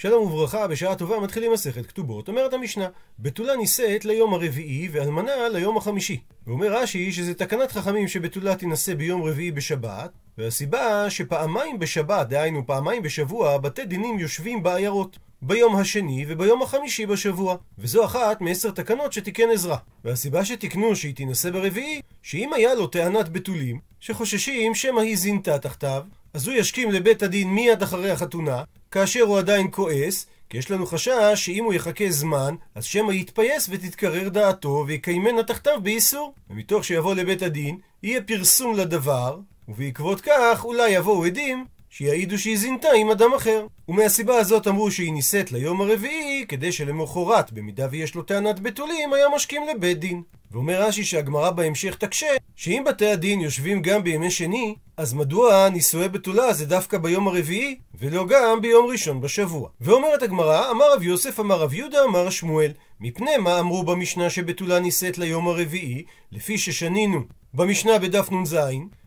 שלום וברכה, בשעה טובה מתחילים מסכת כתובות. אומרת המשנה, בתולה נישאת ליום הרביעי ואלמנה ליום החמישי. ואומר רש"י שזה תקנת חכמים שבתולה תינשא ביום רביעי בשבת, והסיבה שפעמיים בשבת, דהיינו פעמיים בשבוע, בתי דינים יושבים בעיירות. ביום השני וביום החמישי בשבוע. וזו אחת מעשר תקנות שתיקן עזרא. והסיבה שתיקנו שהיא תינשא ברביעי, שאם היה לו טענת בתולים, שחוששים שמא היא זינתה תחתיו, אז הוא ישכים לבית הדין מיד אחרי החתונה, כאשר הוא עדיין כועס, כי יש לנו חשש שאם הוא יחכה זמן, אז שמא יתפייס ותתקרר דעתו ויקיימנה תחתיו באיסור. ומתוך שיבוא לבית הדין, יהיה פרסום לדבר, ובעקבות כך אולי יבואו עדים שיעידו שהיא זינתה עם אדם אחר. ומהסיבה הזאת אמרו שהיא נישאת ליום הרביעי, כדי שלמחרת, במידה ויש לו טענת בתולים, היה משכים לבית דין. ואומר רש"י שהגמרא בהמשך תקשה, שאם בתי הדין יושבים גם בימי שני, אז מדוע נישואי בתולה זה דווקא ביום הרביעי, ולא גם ביום ראשון בשבוע? ואומרת הגמרא, אמר רב יוסף, אמר רב יהודה, אמר שמואל, מפני מה אמרו במשנה שבתולה נישאת ליום הרביעי, לפי ששנינו במשנה בדף נ"ז,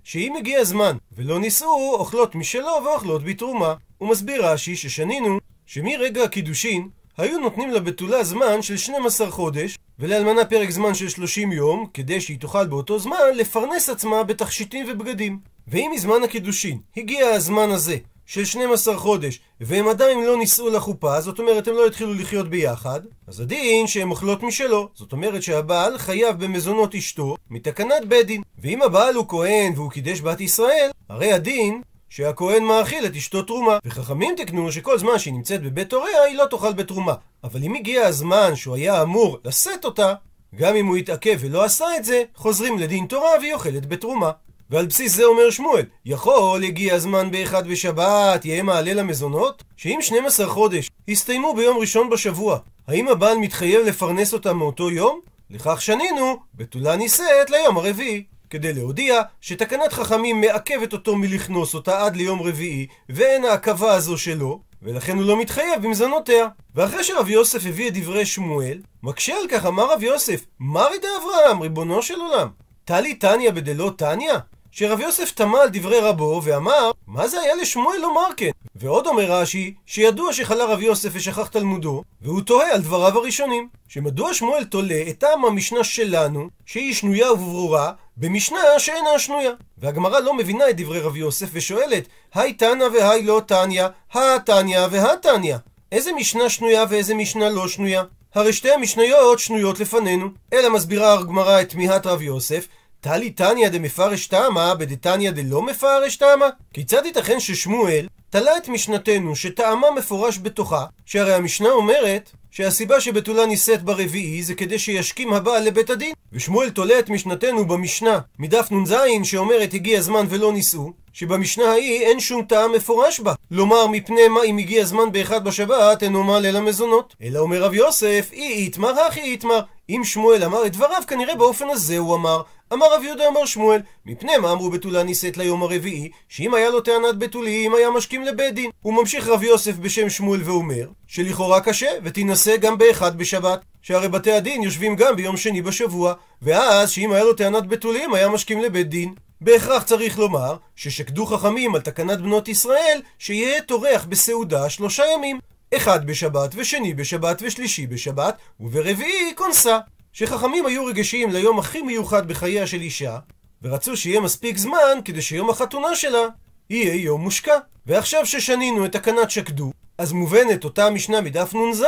שאם הגיע הזמן ולא נישאו, אוכלות משלו ואוכלות בתרומה. הוא מסביר רש"י ששנינו שמרגע הקידושין היו נותנים לבתולה זמן של 12 חודש, ולאלמנה פרק זמן של 30 יום, כדי שהיא תוכל באותו זמן לפרנס עצמה בתכשיטים ובגדים. ואם מזמן הקידושין הגיע הזמן הזה של 12 חודש, והם עדיין לא נישאו לחופה, זאת אומרת הם לא התחילו לחיות ביחד, אז הדין שהם אוכלות משלו. זאת אומרת שהבעל חייב במזונות אשתו מתקנת בית דין. ואם הבעל הוא כהן והוא קידש בת ישראל, הרי הדין שהכהן מאכיל את אשתו תרומה. וחכמים תקנו שכל זמן שהיא נמצאת בבית הוריה, היא לא תאכל בתרומה. אבל אם הגיע הזמן שהוא היה אמור לשאת אותה, גם אם הוא התעכב ולא עשה את זה, חוזרים לדין תורה והיא אוכלת בתרומה. ועל בסיס זה אומר שמואל, יכול הגיע הזמן באחד בשבת, יהיה מעלה למזונות? שאם 12 חודש הסתיימו ביום ראשון בשבוע, האם הבעל מתחייב לפרנס אותה מאותו יום? לכך שנינו, בתולה נישאת ליום הרביעי. כדי להודיע שתקנת חכמים מעכבת אותו מלכנוס אותה עד ליום רביעי, ואין ההעכבה הזו שלו, ולכן הוא לא מתחייב במזונותיה. ואחרי שרב יוסף הביא את דברי שמואל, מקשה על כך אמר רב יוסף, מרי דאברהם, ריבונו של עולם, טלי תניא בדלא תניא? שרב יוסף תמה על דברי רבו ואמר, מה זה היה לשמואל לומר כן? ועוד אומר רש"י, שידוע שחלה רב יוסף ושכח תלמודו, והוא תוהה על דבריו הראשונים. שמדוע שמואל תולה את טעם המשנה שלנו, שהיא שנויה וברורה, במשנה שאינה שנויה. והגמרא לא מבינה את דברי רב יוסף ושואלת, היי תנא והי לא תניא, התניא והתניא. איזה משנה שנויה ואיזה משנה לא שנויה? הרי שתי המשניות שנויות לפנינו. אלא מסבירה הגמרא את תמיהת רב יוסף, טלי תניא דמפרש תמה, בדתניא דלא מפרש תמה? כיצד ייתכן ששמואל תלה את משנתנו שטעמה מפורש בתוכה, שהרי המשנה אומרת שהסיבה שבתולה נישאת ברביעי זה כדי שישכים הבעל לבית הדין. ושמואל תולה את משנתנו במשנה מדף נ"ז שאומרת הגיע זמן ולא נישאו, שבמשנה ההיא אין שום טעם מפורש בה. לומר מפני מה אם הגיע זמן באחד בשבת אינו מעלה למזונות. אלא אומר רב יוסף, אי איתמר הכי איתמר. אם שמואל אמר את דבריו, כנראה באופן הזה הוא אמר. אמר רב יהודה אמר שמואל, מפני מה אמרו בתולה נישאת ליום הרביעי, שאם היה לו טענת בתולים, היה משכים לבית דין. הוא ממשיך רב יוסף בשם שמואל ואומר, שלכאורה קשה, ותינשא גם באחד בשבת. שהרי בתי הדין יושבים גם ביום שני בשבוע, ואז שאם היה לו טענת בתולים, היה משכים לבית דין. בהכרח צריך לומר ששקדו חכמים על תקנת בנות ישראל שיהיה טורח בסעודה שלושה ימים. אחד בשבת, ושני בשבת, ושלישי בשבת, וברביעי כונסה. שחכמים היו רגישים ליום הכי מיוחד בחייה של אישה, ורצו שיהיה מספיק זמן כדי שיום החתונה שלה יהיה יום מושקע. ועכשיו ששנינו את תקנת שקדו, אז מובנת אותה משנה מדף נ"ז,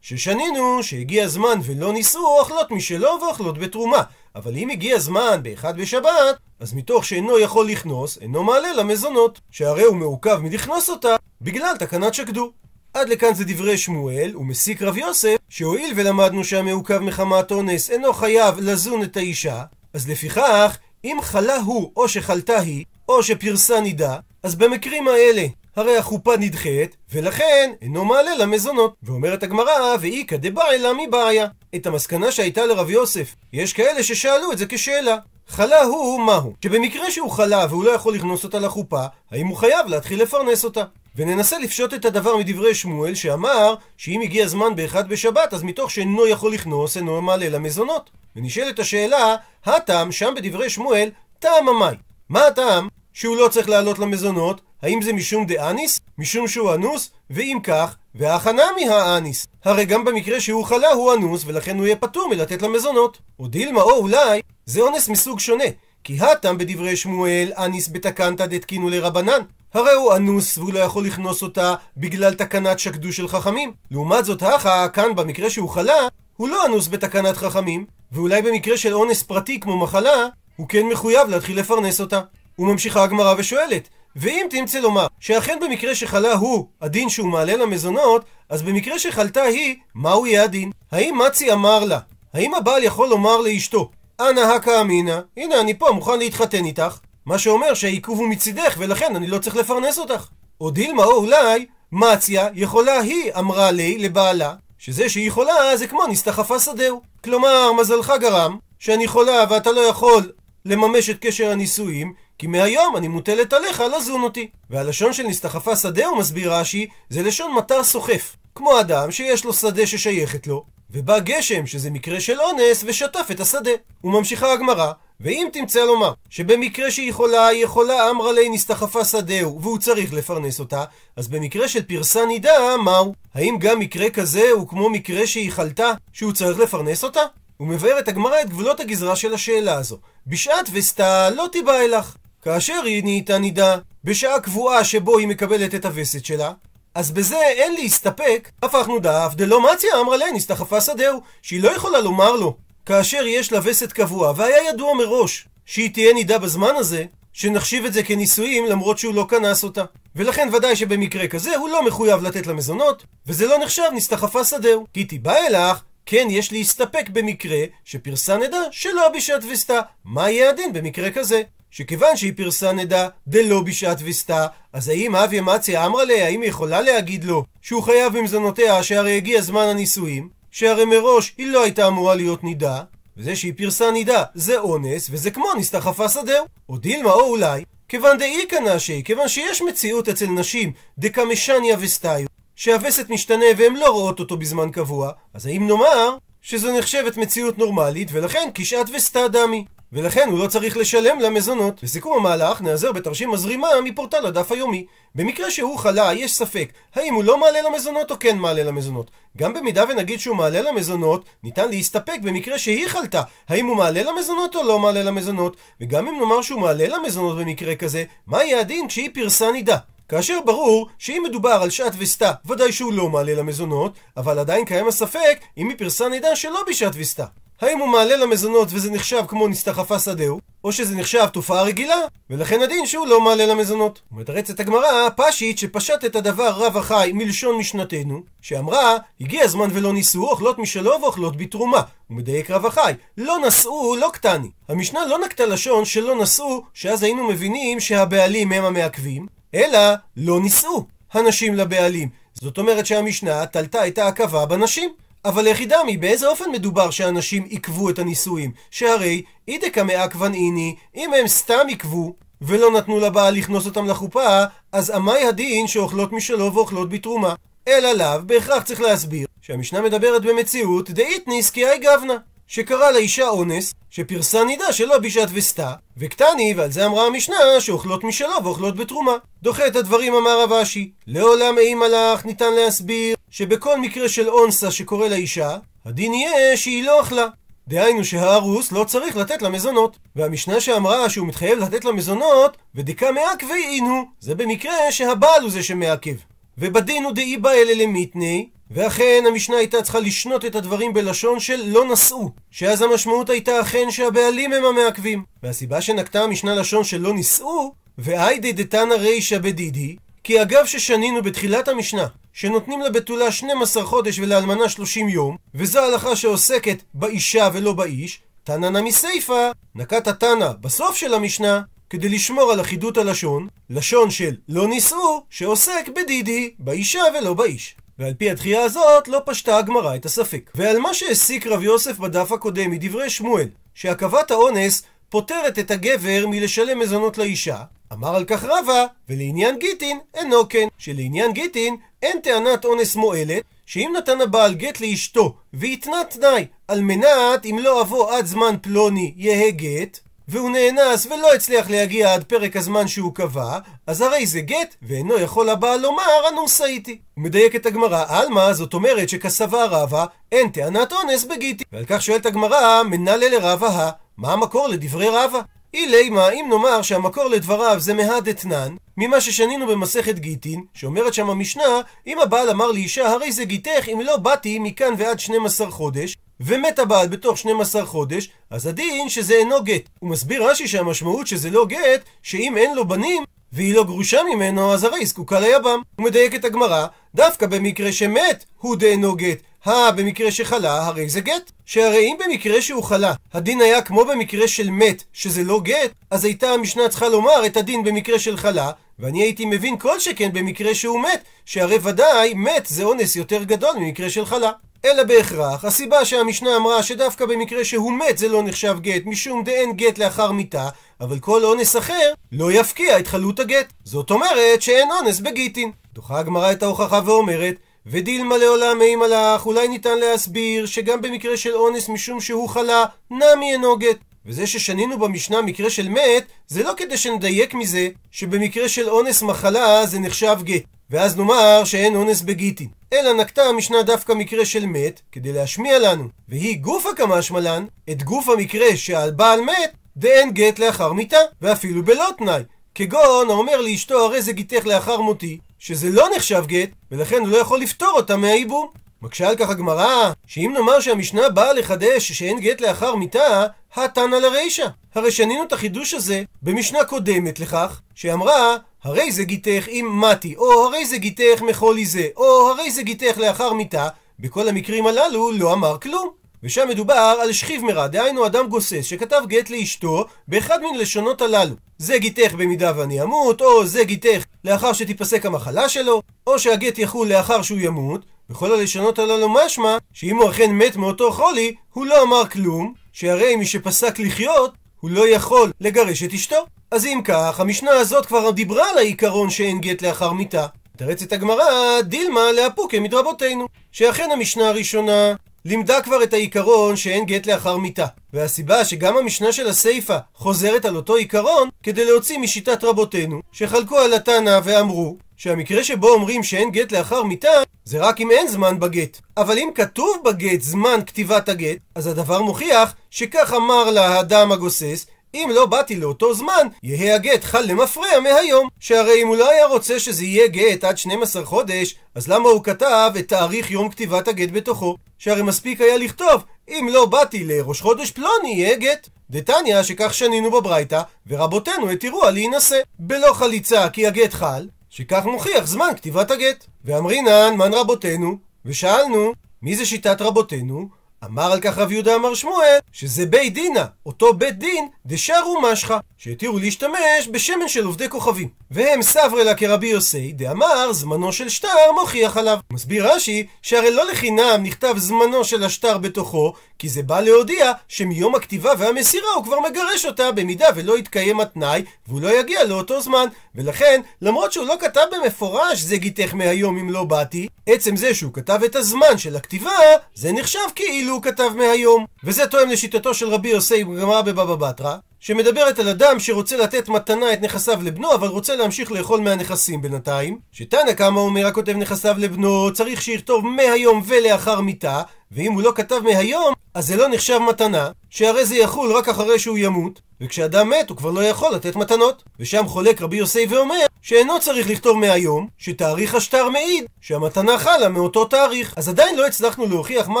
ששנינו שהגיע הזמן ולא ניסו אוכלות משלו ואוכלות בתרומה. אבל אם הגיע זמן באחד בשבת, אז מתוך שאינו יכול לכנוס, אינו מעלה למזונות, שהרי הוא מעוכב מלכנוס אותה בגלל תקנת שקדו. עד לכאן זה דברי שמואל, ומסיק רב יוסף, שהואיל ולמדנו שהמעוכב מחמת אונס אינו חייב לזון את האישה, אז לפיכך, אם חלה הוא או שחלתה היא, או שפרסה נידה, אז במקרים האלה הרי החופה נדחית, ולכן אינו מעלה למזונות. ואומרת הגמרא, ואיכא דבעיה מבעיה. את המסקנה שהייתה לרב יוסף, יש כאלה ששאלו את זה כשאלה. חלה הוא מהו? שבמקרה שהוא חלה והוא לא יכול לכנוס אותה לחופה, האם הוא חייב להתחיל לפרנס אותה? וננסה לפשוט את הדבר מדברי שמואל שאמר שאם הגיע זמן באחד בשבת אז מתוך שאינו יכול לכנוס אינו מעלה למזונות. ונשאלת השאלה, הטעם שם בדברי שמואל טעם המאי. מה הטעם שהוא לא צריך לעלות למזונות? האם זה משום דאניס? משום שהוא אנוס? ואם כך, והחנמי האניס. הרי גם במקרה שהוא חלה הוא אנוס, ולכן הוא יהיה פטור מלתת לה מזונות. או דילמה או אולי, זה אונס מסוג שונה. כי הטם בדברי שמואל, אניס בתקנתא דתקינו לרבנן. הרי הוא אנוס והוא לא יכול לכנוס אותה בגלל תקנת שקדו של חכמים. לעומת זאת, הכה, כאן במקרה שהוא חלה, הוא לא אנוס בתקנת חכמים, ואולי במקרה של אונס פרטי כמו מחלה, הוא כן מחויב להתחיל לפרנס אותה. וממשיכה הגמרא ושואלת, ואם תמצא לומר שאכן במקרה שחלה הוא הדין שהוא מעלה למזונות, אז במקרה שחלתה היא, מהו יהיה הדין? האם מצי אמר לה, האם הבעל יכול לומר לאשתו, אנא הקא אמינא, הנה אני פה מוכן להתחתן איתך, מה שאומר שהעיכוב הוא מצידך ולכן אני לא צריך לפרנס אותך. או דילמה או אולי, מציה יכולה היא אמרה לי לבעלה, שזה שהיא חולה זה כמו נסתחפה שדהו. כלומר, מזלך גרם שאני חולה ואתה לא יכול לממש את קשר הנישואים, כי מהיום אני מוטלת עליך לזון אותי. והלשון של נסתחפה שדהו, מסביר רש"י, זה לשון מטר סוחף. כמו אדם שיש לו שדה ששייכת לו, ובא גשם, שזה מקרה של אונס, ושטף את השדה. וממשיכה הגמרא, ואם תמצא לומר שבמקרה שהיא חולה, היא יכולה אמרה לי נסתחפה שדהו, והוא צריך לפרנס אותה, אז במקרה של פרסה נידה, מהו? האם גם מקרה כזה הוא כמו מקרה שהיא חלתה, שהוא צריך לפרנס אותה? הוא מבאר את הגמרא את גבולות הגזרה של השאלה הזו. בשעת וסתה לא תיבא אלך. כאשר היא נהייתה נידה, בשעה קבועה שבו היא מקבלת את הווסת שלה, אז בזה אין להסתפק, הפכנו דף דלא מציה אמרה לה נסתחפה שדהו, שהיא לא יכולה לומר לו, כאשר יש לה וסת קבוע, והיה ידוע מראש שהיא תהיה נידה בזמן הזה, שנחשיב את זה כנישואים למרות שהוא לא כנס אותה. ולכן ודאי שבמקרה כזה הוא לא מחויב לתת לה מזונות, וזה לא נחשב נסתחפה שדהו. כי תיבא אלך, כן יש להסתפק במקרה שפרסה נדע שלא בשעת וסתה. מה יהיה הדין במקרה כזה? שכיוון שהיא פרסה נדע דלא בשעת וסתה, אז האם אבי אמציה אמרה לה, האם היא יכולה להגיד לו שהוא חייב במזונותיה שהרי הגיע זמן הנישואים, שהרי מראש היא לא הייתה אמורה להיות נידה, וזה שהיא פרסה נידה זה אונס, וזה כמו נסתחפה שדהו. או דילמה או אולי, כיוון דאי קנשי, כיוון שיש מציאות אצל נשים דקמשניה וסתיו, שהווסת משתנה והן לא רואות אותו בזמן קבוע, אז האם נאמר שזו נחשבת מציאות נורמלית, ולכן כשעת וסתה דמי. ולכן הוא לא צריך לשלם למזונות. לסיכום המהלך, נעזר בתרשים הזרימה מפורטל הדף היומי. במקרה שהוא חלה, יש ספק, האם הוא לא מעלה למזונות או כן מעלה למזונות. גם במידה ונגיד שהוא מעלה למזונות, ניתן להסתפק במקרה שהיא חלתה, האם הוא מעלה למזונות או לא מעלה למזונות. וגם אם נאמר שהוא מעלה למזונות במקרה כזה, מה יהיה הדין כשהיא פרסה נידה? כאשר ברור שאם מדובר על שעת וסתה, ודאי שהוא לא מעלה למזונות, אבל עדיין קיים הספק אם היא פרסה נידה שלא בשעת וסתה. האם הוא מעלה למזונות וזה נחשב כמו נסתחפה שדהו, או שזה נחשב תופעה רגילה, ולכן הדין שהוא לא מעלה למזונות. ומתרצת הגמרא פשיט שפשט את הדבר רב החי מלשון משנתנו, שאמרה, הגיע הזמן ולא ניסו, אוכלות משלו ואוכלות בתרומה. ומדייק רב החי, לא נשאו, לא קטני. המשנה לא נקטה לשון שלא נשאו, שאז היינו מבינים שהבעלים הם המעכבים, אלא לא נישאו הנשים לבעלים. זאת אומרת שהמשנה תלתה את העכבה בנשים. אבל לכי דמי, באיזה אופן מדובר שאנשים עיכבו את הנישואים? שהרי אידקא מעכבן איני, אם הם סתם עיכבו ולא נתנו לבעל לכנוס אותם לחופה, אז עמי הדין שאוכלות משלו ואוכלות בתרומה. אלא לאו, בהכרח צריך להסביר שהמשנה מדברת במציאות דאיתניס כי אי גבנה. שקרא לאישה אונס, שפרסה נידה שלא בשעת וסתה, וקטני, ועל זה אמרה המשנה, שאוכלות משלו ואוכלות בתרומה. דוחה את הדברים אמר רב אשי, לעולם אי מלאך ניתן להסביר שבכל מקרה של אונסה שקורה לאישה, הדין יהיה שהיא לא אכלה. דהיינו שהארוס לא צריך לתת לה מזונות. והמשנה שאמרה שהוא מתחייב לתת לה מזונות, ודיקה מעכבי אינו, זה במקרה שהבעל הוא זה שמעכב. ובדין הוא דאי בא אלה למיתני, ואכן המשנה הייתה צריכה לשנות את הדברים בלשון של לא נשאו, שאז המשמעות הייתה אכן שהבעלים הם המעכבים. והסיבה שנקטה המשנה לשון של לא נישאו, ואיידי דתנא רישא בדידי, כי אגב ששנינו בתחילת המשנה, שנותנים לבתולה 12 חודש ולאלמנה 30 יום, וזו הלכה שעוסקת באישה ולא באיש, תנא נמי סיפא, נקט התנא בסוף של המשנה, כדי לשמור על אחידות הלשון, לשון של לא נישאו, שעוסק בדידי, באישה ולא באיש. ועל פי הדחייה הזאת לא פשטה הגמרא את הספק. ועל מה שהסיק רב יוסף בדף הקודם מדברי שמואל, שהקבת האונס פוטרת את הגבר מלשלם מזונות לאישה, אמר על כך רבא, ולעניין גיטין אינו כן, שלעניין גיטין אין טענת אונס מועלת, שאם נתן הבעל גט לאשתו והתנה תנאי על מנת אם לא אבוא עד זמן פלוני יהא גט, והוא נאנס ולא הצליח להגיע עד פרק הזמן שהוא קבע, אז הרי זה גט, ואינו יכול הבעל לומר אנוס הייתי. הוא מדייק את הגמרא, עלמא זאת אומרת שכסבה רבא, אין טענת אונס בגיטי. ועל כך שואלת הגמרא, מנלה לרבא מה המקור לדברי רבא? אילי מה, אם נאמר שהמקור לדבריו זה מהד אתנן, ממה ששנינו במסכת גיטין, שאומרת שם המשנה, אם הבעל אמר לאישה, הרי זה גיתך אם לא באתי מכאן ועד 12 חודש, ומת הבעל בתוך 12 חודש, אז הדין שזה אינו גט. הוא מסביר רש"י שהמשמעות שזה לא גט, שאם אין לו בנים, והיא לא גרושה ממנו, אז הרי היא זקוקה ליבם. הוא מדייק את הגמרא, דווקא במקרה שמת, הוא דאינו גט. הא, במקרה שחלה, הרי זה גט. שהרי אם במקרה שהוא חלה, הדין היה כמו במקרה של מת, שזה לא גט, אז הייתה המשנה צריכה לומר את הדין במקרה של חלה, ואני הייתי מבין כל שכן במקרה שהוא מת, שהרי ודאי מת זה אונס יותר גדול ממקרה של חלה. אלא בהכרח, הסיבה שהמשנה אמרה שדווקא במקרה שהוא מת זה לא נחשב גט, משום דאין גט לאחר מיתה, אבל כל אונס אחר לא יפקיע את חלות הגט. זאת אומרת שאין אונס בגיטין. דוחה הגמרא את ההוכחה ואומרת, ודילמה לעולם מי מלאך, אולי ניתן להסביר שגם במקרה של אונס משום שהוא חלה, נמי אינו גט. וזה ששנינו במשנה מקרה של מת, זה לא כדי שנדייק מזה שבמקרה של אונס מחלה זה נחשב גט. ואז נאמר שאין אונס בגיטין. אלא נקטה המשנה דווקא מקרה של מת, כדי להשמיע לנו, והיא גופה כמשמע לן, את גוף המקרה שעל בעל מת, דאין גט לאחר מיתה, ואפילו בלא תנאי. כגון האומר לאשתו הרי זה גיתך לאחר מותי, שזה לא נחשב גט, ולכן הוא לא יכול לפטור אותה מהייבום. מקשה על כך הגמרא, שאם נאמר שהמשנה באה לחדש שאין גט לאחר מיתה, התנא לרישא. הרי שנינו את החידוש הזה במשנה קודמת לכך, שאמרה, הרי זה גיתך אם מתי, או הרי זה גיתך מחולי זה, או הרי זה גיתך לאחר מיתה, בכל המקרים הללו לא אמר כלום. ושם מדובר על שכיב מרע, דהיינו אדם גוסס שכתב גט לאשתו באחד מן לשונות הללו. זה גיתך במידה ואני אמות, או זה גיתך לאחר שתיפסק המחלה שלו, או שהגט יחול לאחר שהוא ימות. בכל הלשונות הללו משמע שאם הוא אכן מת מאותו חולי, הוא לא אמר כלום, שהרי מי שפסק לחיות, הוא לא יכול לגרש את אשתו. אז אם כך, המשנה הזאת כבר דיברה על העיקרון שאין גט לאחר מיתה. תרץ הגמרא, דילמה לאפוקה מדרבותינו. שאכן המשנה הראשונה לימדה כבר את העיקרון שאין גט לאחר מיתה. והסיבה שגם המשנה של הסיפא חוזרת על אותו עיקרון, כדי להוציא משיטת רבותינו, שחלקו על התנא ואמרו שהמקרה שבו אומרים שאין גט לאחר מיתה, זה רק אם אין זמן בגט. אבל אם כתוב בגט זמן כתיבת הגט, אז הדבר מוכיח שכך אמר לה האדם הגוסס, אם לא באתי לאותו זמן, יהא הגט חל למפרע מהיום. שהרי אם הוא לא היה רוצה שזה יהיה גט עד 12 חודש, אז למה הוא כתב את תאריך יום כתיבת הגט בתוכו? שהרי מספיק היה לכתוב, אם לא באתי לראש חודש פלוני, יהיה גט. דתניא שכך שנינו בברייתא, ורבותינו התירו על להינשא. בלא חליצה כי הגט חל, שכך מוכיח זמן כתיבת הגט. ואמרינן, מן רבותינו? ושאלנו, מי זה שיטת רבותינו? אמר על כך רב יהודה אמר שמואל, שזה בית דינה, אותו בית דין, דשארו משחה, שהתירו להשתמש בשמן של עובדי כוכבים. והם סברי לה כרבי יוסי, דאמר זמנו של שטר מוכיח עליו. מסביר רש"י, שהרי לא לחינם נכתב זמנו של השטר בתוכו, כי זה בא להודיע שמיום הכתיבה והמסירה הוא כבר מגרש אותה במידה ולא יתקיים התנאי והוא לא יגיע לאותו זמן ולכן למרות שהוא לא כתב במפורש זה גיתך מהיום אם לא באתי עצם זה שהוא כתב את הזמן של הכתיבה זה נחשב כאילו הוא כתב מהיום וזה תואם לשיטתו של רבי יוסי בגמרא בבבא בתרא שמדברת על אדם שרוצה לתת מתנה את נכסיו לבנו, אבל רוצה להמשיך לאכול מהנכסים בינתיים. שתנא כמה אומר הכותב נכסיו לבנו, צריך שיכתוב מהיום ולאחר מיתה, ואם הוא לא כתב מהיום, אז זה לא נחשב מתנה, שהרי זה יחול רק אחרי שהוא ימות, וכשאדם מת הוא כבר לא יכול לתת מתנות. ושם חולק רבי יוסי ואומר שאינו צריך לכתוב מהיום, שתאריך השטר מעיד שהמתנה חלה מאותו תאריך. אז עדיין לא הצלחנו להוכיח מה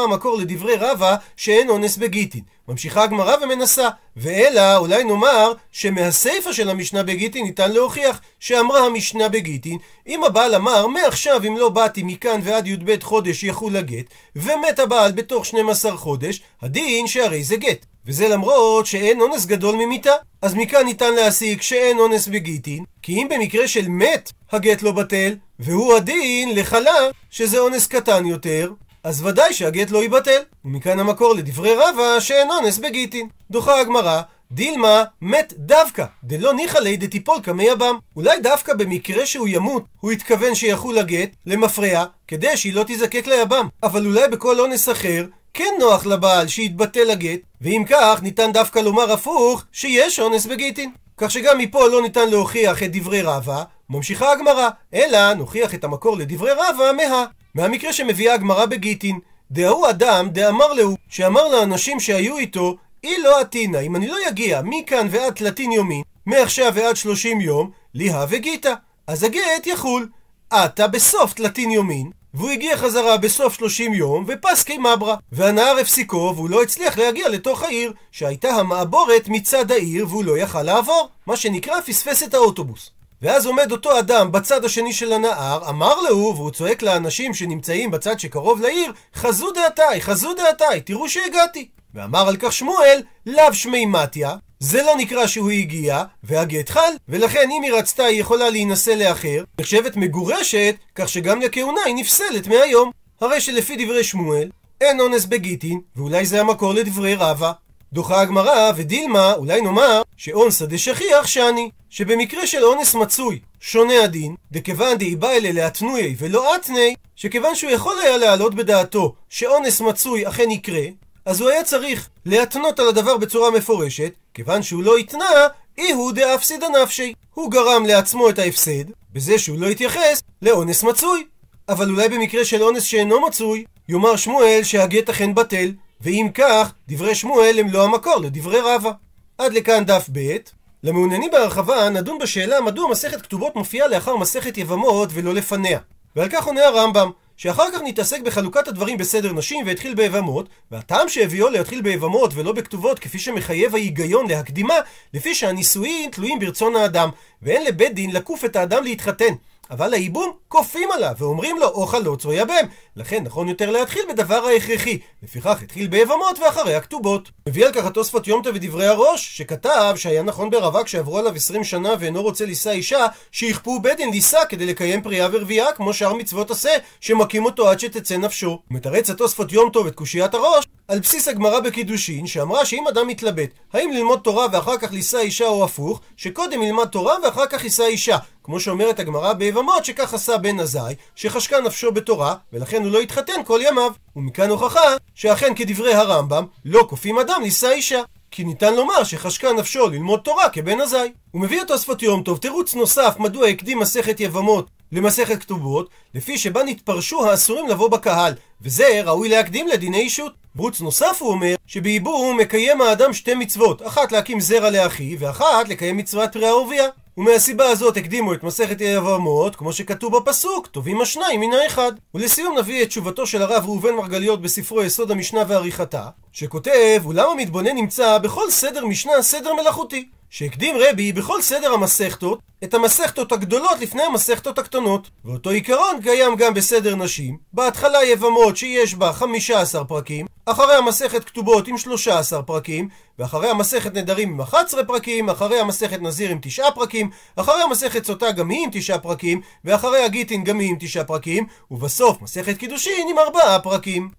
המקור לדברי רבא שאין אונס בגיטין. ממשיכה הגמרא ומנסה, ואלא אולי נאמר שמהסיפא של המשנה בגיטין ניתן להוכיח שאמרה המשנה בגיטין אם הבעל אמר מעכשיו אם לא באתי מכאן ועד י"ב חודש יחול הגט ומת הבעל בתוך 12 חודש הדין שהרי זה גט וזה למרות שאין אונס גדול ממיתה אז מכאן ניתן להסיק שאין אונס בגיטין כי אם במקרה של מת הגט לא בטל והוא הדין לחלה שזה אונס קטן יותר אז ודאי שהגט לא יבטל. ומכאן המקור לדברי רבא שאין אונס בגיטין. דוחה הגמרא, דילמה מת דווקא, דלא ניחא ליה דתיפול קמי יבם. אולי דווקא במקרה שהוא ימות, הוא התכוון שיחול הגט למפרע, כדי שהיא לא תזקק ליבם. אבל אולי בכל אונס אחר, כן נוח לבעל שיתבטל הגט, ואם כך ניתן דווקא לומר הפוך, שיש אונס בגיטין. כך שגם מפה לא ניתן להוכיח את דברי רבא, ממשיכה הגמרא, אלא נוכיח את המקור לדברי רבא מה. מהמקרה שמביאה הגמרא בגיטין, דהוא אדם דאמר להו, שאמר לאנשים שהיו איתו, אי לא עתינא, אם אני לא אגיע מכאן ועד תלתין יומין, מעכשיו ועד שלושים יום, ליהה וגיתא. אז הגט יחול. עתה בסוף תלתין יומין, והוא הגיע חזרה בסוף שלושים יום, ופסקי מברה. והנהר הפסיקו, והוא לא הצליח להגיע לתוך העיר, שהייתה המעבורת מצד העיר, והוא לא יכל לעבור. מה שנקרא פספס את האוטובוס. ואז עומד אותו אדם בצד השני של הנהר, אמר לו, והוא צועק לאנשים שנמצאים בצד שקרוב לעיר, חזו דעתיי, חזו דעתיי, תראו שהגעתי. ואמר על כך שמואל, לאו שמי מתיה, זה לא נקרא שהוא הגיע, והגט חל, ולכן אם היא רצתה היא יכולה להינשא לאחר, נחשבת מגורשת, כך שגם לכהונה היא נפסלת מהיום. הרי שלפי דברי שמואל, אין אונס בגיטין, ואולי זה המקור לדברי רבא. דוחה הגמרא, ודילמה, אולי נאמר, שאונסא דשכיח שאני, שבמקרה של אונס מצוי, שונה הדין, דכיוון דאיבא אלה להתנויי ולא אתני, שכיוון שהוא יכול היה להעלות בדעתו שאונס מצוי אכן יקרה, אז הוא היה צריך להתנות על הדבר בצורה מפורשת, כיוון שהוא לא התנה, אי הוא דאפסידא נפשי. הוא גרם לעצמו את ההפסד, בזה שהוא לא התייחס לאונס מצוי. אבל אולי במקרה של אונס שאינו מצוי, יאמר שמואל שהגט אכן בטל, ואם כך, דברי שמואל הם לא המקור לדברי רבא. עד לכאן דף ב', למעוניינים בהרחבה נדון בשאלה מדוע מסכת כתובות מופיעה לאחר מסכת יבמות ולא לפניה. ועל כך עונה הרמב"ם, שאחר כך נתעסק בחלוקת הדברים בסדר נשים והתחיל ביבמות, והטעם שהביאו להתחיל ביבמות ולא בכתובות כפי שמחייב ההיגיון להקדימה, לפי שהנישואין תלויים ברצון האדם, ואין לבית דין לקוף את האדם להתחתן. אבל הייבום כופים עליו ואומרים לו או חלוץ או יבם לכן נכון יותר להתחיל בדבר ההכרחי. לפיכך התחיל ביבמות ואחרי הכתובות. מביא על כך התוספות טוב ודברי הראש שכתב שהיה נכון ברווק שעברו עליו 20 שנה ואינו רוצה לישא אישה שיכפו בית דין לישא כדי לקיים פריאה ורבייה כמו שאר מצוות עשה שמכים אותו עד שתצא נפשו. מתרץ התוספות יום טוב את קושיית הראש על בסיס הגמרא בקידושין שאמרה שאם אדם מתלבט האם ללמוד תורה ואחר כך לישא אישה או הפוך שקודם ילמד תורה ואחר כך יישא אישה כמו שאומרת הגמרא ביבמות שכך עשה בן עזאי, שחשקה נפשו בתורה, ולכן הוא לא התחתן כל ימיו. ומכאן הוכחה שאכן כדברי הרמב"ם, לא כופים אדם לישא אישה. כי ניתן לומר שחשקה נפשו ללמוד תורה כבן עזאי. הוא מביא את תוספות יום טוב תירוץ נוסף מדוע הקדים מסכת יבמות למסכת כתובות, לפי שבה נתפרשו האסורים לבוא בקהל, וזה ראוי להקדים לדיני אישות. ברוץ נוסף הוא אומר שבייבום מקיים האדם שתי מצוות, אחת להקים זרע לאחיו, ואחת לקיים מצוות פרי הערבייה. ומהסיבה הזאת הקדימו את מסכת יבמות, כמו שכתוב בפסוק, טובים השניים מן האחד. ולסיום נביא את תשובתו של הרב ראובן מרגליות בספרו יסוד המשנה ועריכתה, שכותב, אולם המתבונן נמצא בכל סדר משנה סדר מלאכותי. שהקדים רבי בכל סדר המסכתות את המסכתות הגדולות לפני המסכתות הקטנות. ואותו עיקרון קיים גם בסדר נשים. בהתחלה יבמות שיש בה 15 פרקים, אחרי המסכת כתובות עם 13 פרקים, ואחרי המסכת נדרים עם 11 פרקים, אחרי המסכת נזיר עם 9 פרקים, אחרי המסכת סוטה גם היא עם 9 פרקים, ואחרי הגיטין גם היא עם 9 פרקים, ובסוף מסכת קידושין עם 4 פרקים.